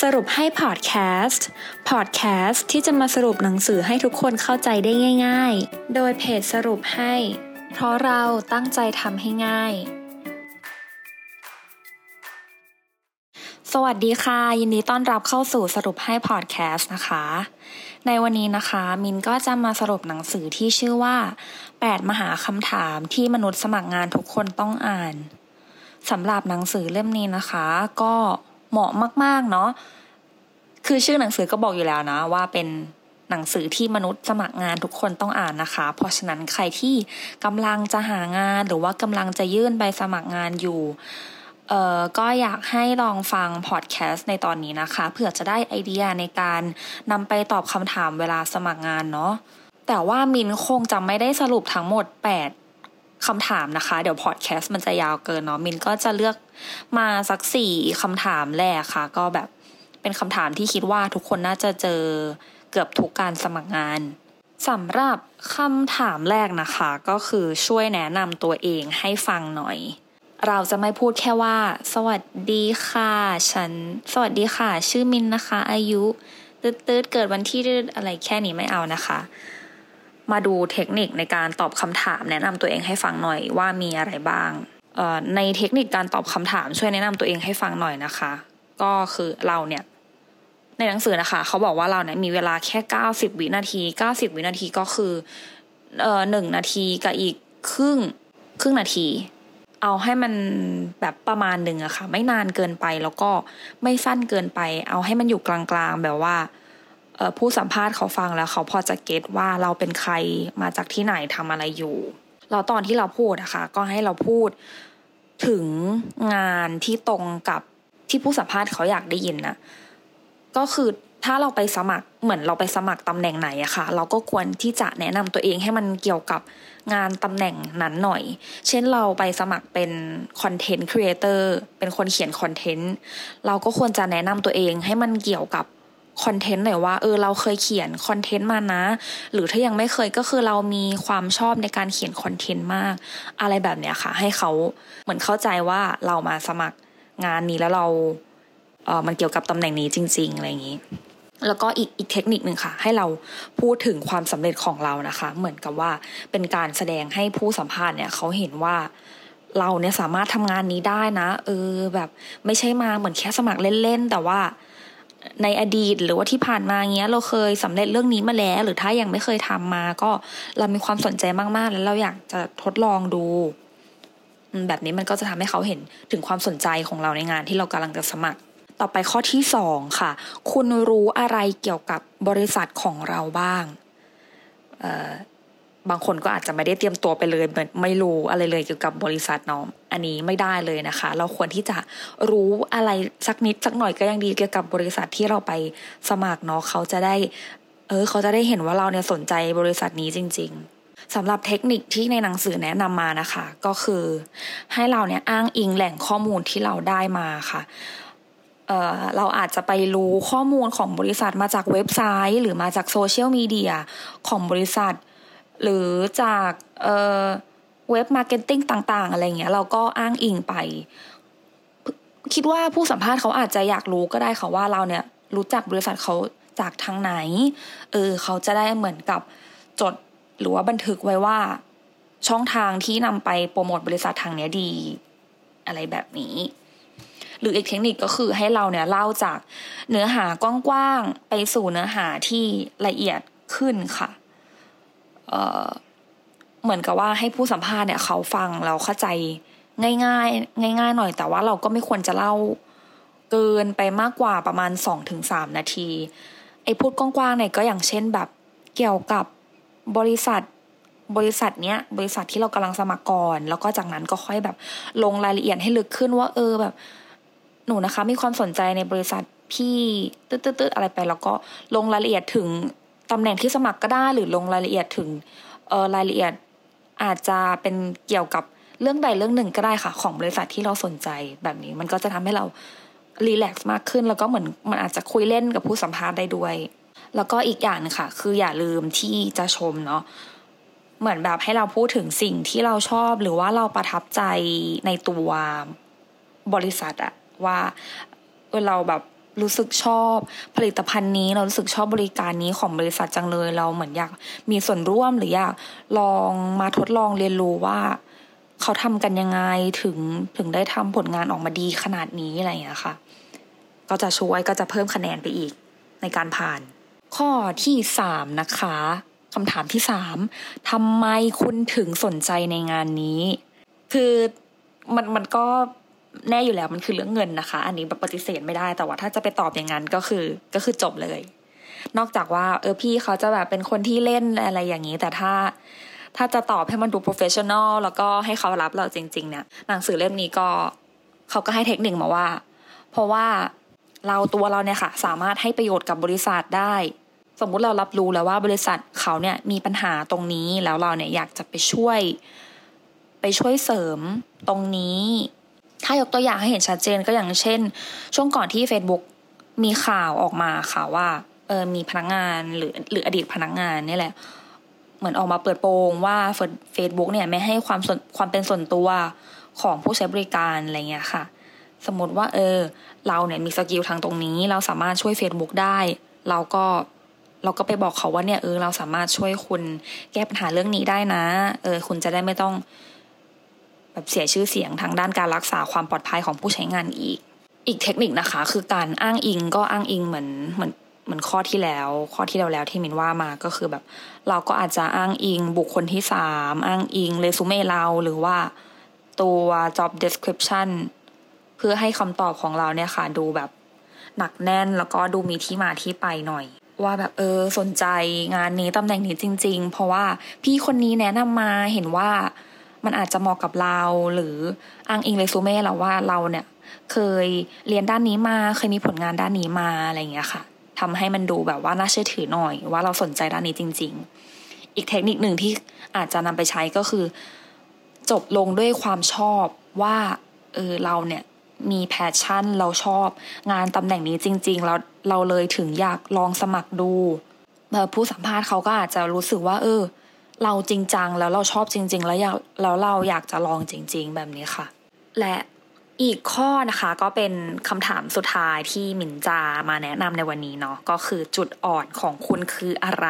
สรุปให้พอดแคสต์ พอดแคสต์ที่จะมาสรุปหนังสือให้ทุกคนเข้าใจได้ง่าย ๆ โดยเพจสรุปให้ เพราะเราตั้งใจทำให้ง่าย สวัสดีค่ะ ยินดีต้อนรับเข้าสู่สรุปให้พอดแคสต์นะคะ ในวันนี้นะคะ มินก็จะมาสรุปหนังสือที่ชื่อว่า 8 มหาคำถามที่มนุษย์สมัครงานทุกคนต้องอ่านสำหรับหนังสือเล่มนี้นะคะ ก็ เหมาะมาก ๆ เนาะคือชื่อหนังสือก็บอกอยู่แล้วนะ ว่าเป็นหนังสือที่มนุษย์สมัครงานทุกคนต้องอ่านนะคะ เพราะฉะนั้นใครที่กำลังจะหางานหรือว่ากำลังจะยื่นใบสมัครงานอยู่เอ่อก็อยากให้ลองฟังพอดแคสต์ในตอนนี้นะคะเผื่อจะได้ไอเดียในการนำไปตอบคำถามเวลาสมัครงานเนาะแต่ว่ามินคงจะไม่ได้สรุปทั้งหมด 8คำถามนะคะ เดี๋ยวพอดแคสต์มันจะยาวเกินเนาะมินก็จะเลือก มาสักสี่คำถามแรกค่ะ ก็แบบเป็นคำถามที่คิดว่าทุกคนน่าจะเจอเกือบทุกการสมัครงานสำหรับคำถามแรกนะคะ ก็คือช่วยแนะนำตัวเองให้ฟังหน่อย เราจะไม่พูดแค่ว่า สวัสดีค่ะ ฉัน สวัสดีค่ะ ชื่อมินนะคะ อายุตืดตืดเกิดวันที่อะไรแค่นี้ไม่เอานะคะ มาดูเทคนิคในการตอบคำถามแนะนำตัวเองให้ฟังหน่อยว่ามีอะไรบ้าง ในเทคนิคการตอบคำถามช่วยแนะนำตัวเองให้ฟังหน่อยนะคะ ก็คือเราเนี่ยในหนังสือนะคะ เขาบอกว่าเราเนี่ยมีเวลาแค่เก้าสิบวินาทีเก้าสิบวินาทีก็คือเอ่อหนึ่งนาทีกับอีกครึ่งครึ่งนาที เอาให้มันแบบประมาณหนึ่งอะค่ะ ไม่นานเกินไปแล้วก็ไม่สั้นเกินไป เอาให้มันอยู่กลางๆ แบบว่าผู้สัมภาษณ์เขาฟังแล้วเขาพอจะเก็ตว่าเราเป็นใครมาจากที่ไหนทำอะไรอยู่ แล้วตอนที่เราพูดนะคะก็ให้เราพูดถึงงานที่ตรงกับที่ผู้สัมภาษณ์เขาอยากได้ยินนะก็คือถ้าเราไปสมัครเหมือนเราไปสมัครตำแหน่งไหนอะค่ะ เราก็ควรที่จะแนะนำตัวเองให้มันเกี่ยวกับงานตำแหน่งนั้นหน่อย เช่นเราไปสมัครเป็นcontent creator เป็นคนเขียน content เราก็ควรจะแนะนำตัวเองให้มันเกี่ยวกับ content หน่อยว่าเออเราเคยเขียน content มานะ หรือถ้ายังไม่เคยก็คือเรามีความชอบในการเขียน content มาก อะไรแบบเนี้ยค่ะ ให้เขาเหมือนเข้าใจว่าเรามาสมัครงานนี้แล้วเราเออมันเกี่ยวกับตำแหน่งนี้จริง ๆ อะไรอย่างนี้ แล้วก็อีกอีกเทคนิคหนึ่งค่ะ ให้เราพูดถึงความสำเร็จของเรานะคะ เหมือนกับว่าเป็นการแสดงให้ผู้สัมภาษณ์เนี่ยเขาเห็นว่าเราเนี่ยสามารถทำงานนี้ได้นะ เออแบบไม่ใช่มาเหมือนแค่สมัครเล่นๆแต่ว่า ในอดีตหรือว่าที่ผ่านมาเงี้ย เราเคยสำเร็จเรื่องนี้มาแล้ว หรือถ้ายังไม่เคยทำมา ก็เรามีความสนใจมากๆ แล้วเราอยากจะทดลองดูแบบนี้มันก็จะทำให้เขาเห็นถึงความสนใจของเราในงานที่เรากำลังจะสมัคร ต่อไปข้อที่สองค่ะ คุณรู้อะไรเกี่ยวกับบริษัทของเราบ้าง บางคนก็อาจจะไม่ได้เตรียมตัวไปเลยเหมือนไม่รู้อะไรเลยเกี่ยวกับบริษัทเนาะอันนี้ไม่ได้เลยนะคะ เราควรที่จะรู้อะไรสักนิดสักหน่อยก็ยังดีเกี่ยวกับบริษัทที่เราไปสมัครเนาะเขาจะได้ เออ เขาจะได้เห็นว่าเราเนี่ยสนใจบริษัทนี้จริง ๆสำหรับเทคนิคที่ในหนังสือแนะนำมานะคะ ก็คือให้เราเนี่ยอ้างอิงแหล่งข้อมูลที่เราได้มาค่ะเราอาจจะไปรู้ข้อมูลของบริษัทมาจากเว็บไซต์ หรือมาจากโซเชียลมีเดียของบริษัท หรือจากเว็บ marketing ต่าง ๆ อะไรเงี้ย เราก็อ้างอิงไป คิดว่าผู้สัมภาษณ์เขาอาจจะอยากรู้ก็ได้ค่ะว่าเราเนี่ยรู้จักบริษัทเขาจากทางไหน เออเขาจะได้เหมือนกับจดหรือว่าบันทึกไว้ว่า ช่องทางที่นำไปโปรโมทบริษัททางเนี้ยดี อะไรแบบนี้ หรืออีกเทคนิคก็คือให้เราเนี่ยเล่าจากเนื้อหากว้างๆไปสู่เนื้อหาที่ละเอียดขึ้นค่ะ เหมือนกับว่าให้ผู้สัมภาษณ์เนี่ยเขาฟังเราเข้าใจง่ายๆง่ายๆหน่อย แต่ว่าเราก็ไม่ควรจะเล่าเกินไปมากกว่าประมาณสองถึงสามนาที ไอ้พูดกว้างๆเนี่ยก็อย่างเช่นแบบเกี่ยวกับบริษัทบริษัทเนี้ยบริษัทที่เรากำลังสมัครก่อน แล้วก็จากนั้นก็ค่อยแบบลงรายละเอียดให้ลึกขึ้นว่าเออแบบ หนูนะคะ มีความสนใจในบริษัทพี่ตืดๆอะไรไป แล้วก็ลงรายละเอียดถึง ตำแหน่งที่สมัครก็ได้หรือลงรายละเอียดถึงเออรายละเอียดอาจจะเป็นเกี่ยวกับเรื่องใดเรื่องหนึ่งก็ได้ค่ะ ของบริษัทที่เราสนใจแบบนี้ มันก็จะทำให้เรารีแลกซ์มากขึ้น แล้วก็เหมือนมันอาจจะคุยเล่นกับผู้สัมภาษณ์ได้ด้วย แล้วก็อีกอย่างนึงค่ะ คืออย่าลืมที่จะชมเนาะเหมือนแบบให้เราพูดถึงสิ่งที่เราชอบหรือว่าเราประทับใจในตัวบริษัทอะว่าเออเราแบบ รู้สึกชอบผลิตภัณฑ์นี้ เรารู้สึกชอบบริการนี้ของบริษัทจังเลย เราเหมือนอยากมีส่วนร่วมหรืออยากลองมาทดลองเรียนรู้ว่าเขาทำกันยังไงถึงถึงได้ทำผลงานออกมาดีขนาดนี้อะไรอย่างเงี้ค่ะ ก็จะช่วยก็จะเพิ่มคะแนนไปอีกในการผ่าน ข้อที่สามนะคะคำถามที่สามทำไมคุณถึงสนใจในงานนี้ คือมันมันก็ แน่อยู่แล้วมันคือเรื่องเงินนะคะ อันนี้แบบปฏิเสธไม่ได้แต่ว่าถ้าจะไปตอบอย่างนั้นก็คือก็คือจบเลย นอกจากว่า เออพี่เขาจะแบบเป็นคนที่เล่นอะไรอย่างนี้ แต่ถ้าถ้าจะตอบให้มันดู professional แล้วก็ให้เขารับเราจริง ๆ เนี่ยหนังสือเล่มนี้ก็เขาก็ให้เทคนิคมาว่า เพราะว่าเราตัวเราเนี่ยค่ะ สามารถให้ประโยชน์กับบริษัทได้ สมมุติเรารับรู้แล้วว่าบริษัทเขาเนี่ยมีปัญหาตรงนี้แล้วเราเนี่ยอยากจะไปช่วย ไปช่วยเสริมตรงนี้ ถ้ายกตัวอย่างให้เห็นชัดเจนก็อย่างเช่น ช่วงก่อนที่ Facebook มีข่าวออกมาค่ะว่าเออมีพนักงงานหรือหรืออดีตพนักงงานนี่แหละ เหมือนออกมาเปิดโปงว่าเฟซบุ๊กเนี่ยไม่ให้ความส่วนความเป็นส่วนตัวของผู้ใช้บริการอะไรเงี้ยค่ะ สมมติว่าเออ เราเนี่ยมี skill ทางตรงนี้ เราสามารถช่วย Facebook ได้ เราก็เราก็ไปบอกเขาว่าเนี่ยเออเราสามารถช่วยคุณแก้ปัญหาเรื่องนี้ได้นะ เออคุณจะได้ไม่ต้อง แบบเสียชื่อเสียงทางด้านการรักษาความปลอดภัยของผู้ใช้งานอีก อีกเทคนิคนะคะ คือการอ้างอิงก็อ้างอิงเหมือนเหมือนเหมือนข้อที่แล้ว ข้อที่เราแล้วที่มินว่ามาก็คือแบบ เราก็อาจจะอ้างอิงบุคคลที่สามอ้างอิงเรซูเม่เราหรือว่าตัว job description เพื่อให้คำตอบของเราเนี่ยค่ะ ดูแบบหนักแน่นแล้วก็ดูมีที่มาที่ไปหน่อย ว่าแบบเออสนใจงานนี้ตำแหน่งนี้จริง ๆ เพราะว่าพี่คนนี้แนะนำมาเห็นว่า มันอาจจะเหมาะกับเราหรืออ้างอิงเรซูเม่เราว่าเราเนี่ย เคเคยเรียนด้านนี้มาเคยมีผลงานด้านนี้มาอะไรอย่างเงี้ยค่ะทำให้มันดูแบบว่าน่าเชื่อถือหน่อย ว่าเราสนใจด้านนี้จริง ๆ อีกเทคนิคหนึ่งที่อาจจะนำไปใช้ก็คือ จบลงด้วยความชอบว่าเออเราเนี่ยมี passion เราชอบ งานตำแหน่งนี้จริงๆแล้วเราเลยถึงอยากลองสมัครดูผู้สัมภาษณ์เขาก็อาจจะรู้สึกว่า เออ เราจริงจังแล้วเราชอบจริง ๆ แล้วอยากแล้วเราอยากจะลองจริง ๆ แบบนี้ค่ะ และอีกข้อนะคะก็เป็นคำถามสุดท้ายที่หมินจามาแนะนำในวันนี้เนาะก็คือจุดอ่อนของคุณคืออะไร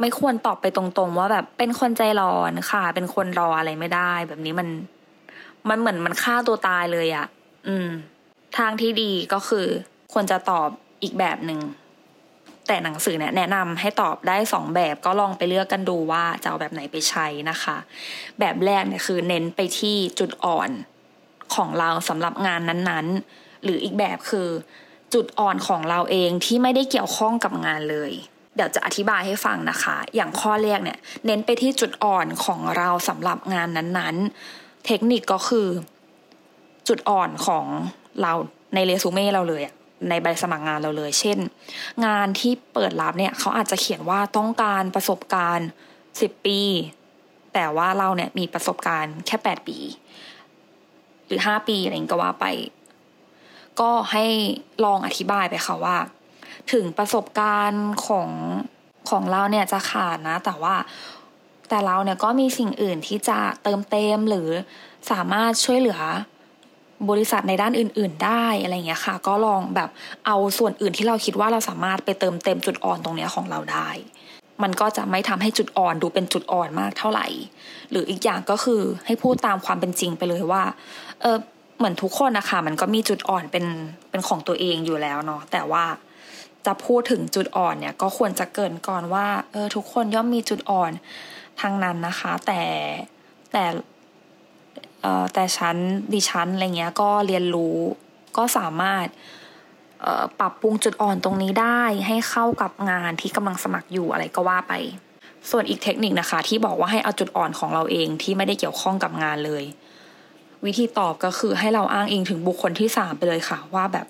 ไม่ควรตอบไปตรงๆ ว่าแบบเป็นคนใจร้อนค่ะ เป็นคนรออะไรไม่ได้ แบบนี้มัน มันเหมือนมันฆ่าตัวตายเลยอะ่ะ อืม ทางที่ดีก็คือควรจะตอบอีกแบบหนึ่ง แต่หนังสือเนี่ยแนะนำให้ตอบได้สองแบบก็ลองไปเลือกกันดูว่าจะเอาแบบไหนไปใช้นะคะ แบบแรกเนี่ยคือเน้นไปที่จุดอ่อนของเราสำหรับงานนั้นๆ หรืออีกแบบคือจุดอ่อนของเราเองที่ไม่ได้เกี่ยวข้องกับงานเลย เดี๋ยวจะอธิบายให้ฟังนะคะ อย่างข้อแรกเนี่ยเน้นไปที่จุดอ่อนของเราสำหรับงานนั้นๆ เทคนิคก็คือ จุดอ่อนของเราในเรซูเม่เราเลยอะ ในใบสมัครงานเราเลย เช่น งานที่เปิดรับเนี่ยเขาอาจจะเขียนว่าต้องการประสบการณ์สิบปี แต่ว่าเราเนี่ยมีประสบการณ์แค่แปดปี หรือห้าปีอะไรก็ว่าไป ก็ให้ลองอธิบายไปค่ะว่า ถึงประสบการณ์ของของเราเนี่ยจะขาดนะ แต่ว่าแต่เราเนี่ยก็มีสิ่งอื่นที่จะเติมเต็มหรือสามารถช่วยเหลือ บริษัทในด้านอื่น ๆ ได้อะไรเงี้ยค่ะ ก็ลองแบบเอาส่วนอื่นที่เราคิดว่าเราสามารถไปเติมเต็มจุดอ่อนตรงเนี้ยของเราได้ มันก็จะไม่ทำให้จุดอ่อนดูเป็นจุดอ่อนมากเท่าไหร่ หรืออีกอย่างก็คือให้พูดตามความเป็นจริงไปเลยว่าเออเหมือนทุกคนนะคะมันก็มีจุดอ่อนเป็นเป็นของตัวเองอยู่แล้วเนาะแต่ว่าจะพูดถึงจุดอ่อนเนี่ยก็ควรจะเกินก่อนว่าเออทุกคนย่อมมีจุดอ่อนทางนั้นนะคะ แต่แต่ แต่ฉันดิฉันอะไรเงี้ยก็เรียนรู้ก็สามารถปรับปรุงจุดอ่อนตรงนี้ได้ให้เข้ากับงานที่กำลังสมัครอยู่อะไรก็ว่าไป ส่วนอีกเทคนิคนะคะ ที่บอกว่าให้เอาจุดอ่อนของเราเองที่ไม่ได้เกี่ยวข้องกับงานเลย วิธีตอบก็คือให้เราอ้างอิงถึงบุคคลที่สามไปเลยค่ะว่าแบบ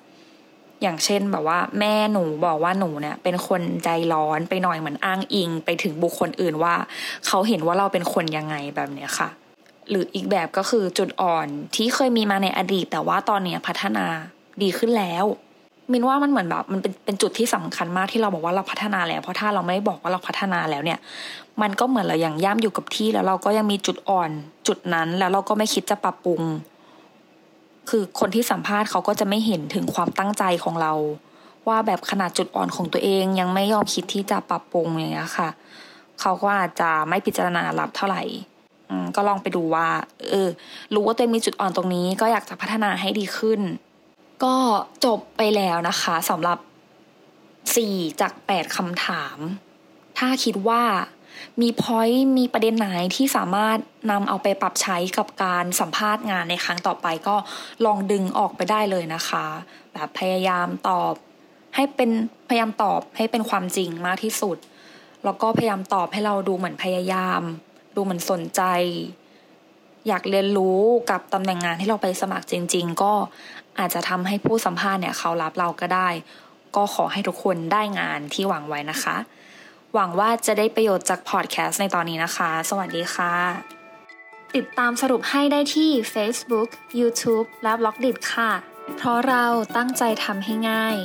อย่างเช่นแบบว่า แม่หนูบอกว่าหนูเนี่ย เป็นคนใจร้อนไปหน่อยเหมือนอ้างอิง ไปถึงบุคคลอื่นว่า เขาเห็นว่าเราเป็นคนยังไงแบบเนี้ยค่ะ หรืออีกแบบก็คือจุดอ่อนที่เคยมีมาในอดีต แต่ว่าตอนนี้พัฒนาดีขึ้นแล้วมินว่ามันเหมือนแบบมันเป็นเป็นจุดที่สำคัญมากที่เราบอกว่าเราพัฒนาแล้ว เพราะถ้าเราไม่บอกว่าเราพัฒนาแล้วเนี่ย มันก็เหมือนเรายังย่ำอยู่กับที่แล้วเราก็ยังมีจุดอ่อนจุดนั้นแล้วเราก็ไม่คิดจะปรับปรุง คือคนที่สัมภาษณ์เขาก็จะไม่เห็นถึงความตั้งใจของเรา ว่าแบบขนาดจุดอ่อนของตัวเอง ยังไม่ยอมคิดที่จะปรับปรุงอย่างเงี้ยค่ะ เขาก็อาจจะไม่พิจารณารับเท่าไหร่ ก็ลองไปดูว่า เออ รู้ว่าตัวเองมีจุดอ่อนตรงนี้ ก็อยากจะพัฒนาให้ดีขึ้น ก็จบไปแล้วนะคะสำหรับสี่จากแปดคำถาม ถ้าคิดว่ามีพอยต์มีประเด็นไหนที่สามารถนำเอาไปปรับใช้กับการสัมภาษณ์งานในครั้งต่อไปก็ลองดึงออกไปได้เลยนะคะ แบบพยายามตอบ ให้เป็นพยายามตอบให้เป็นความจริงมากที่สุด แล้วก็พยายามตอบให้เราดูเหมือนพยายาม ดูเหมือนสนใจ อยากเรียนรู้กับตำแหน่งงานที่เราไปสมัครจริง ๆ ก็อาจจะทำให้ผู้สัมภาษณ์เนี่ยเขารับเราก็ได้ ก็ขอให้ทุกคนได้งานที่หวังไว้นะคะ หวังว่าจะได้ประโยชน์จากพอดแคสต์ในตอนนี้นะคะ สวัสดีค่ะ ติดตามสรุปให้ได้ที่ Facebook, YouTube และ b ล็อกดิค่ะ เพราะเราตั้งใจทำให้ง่าย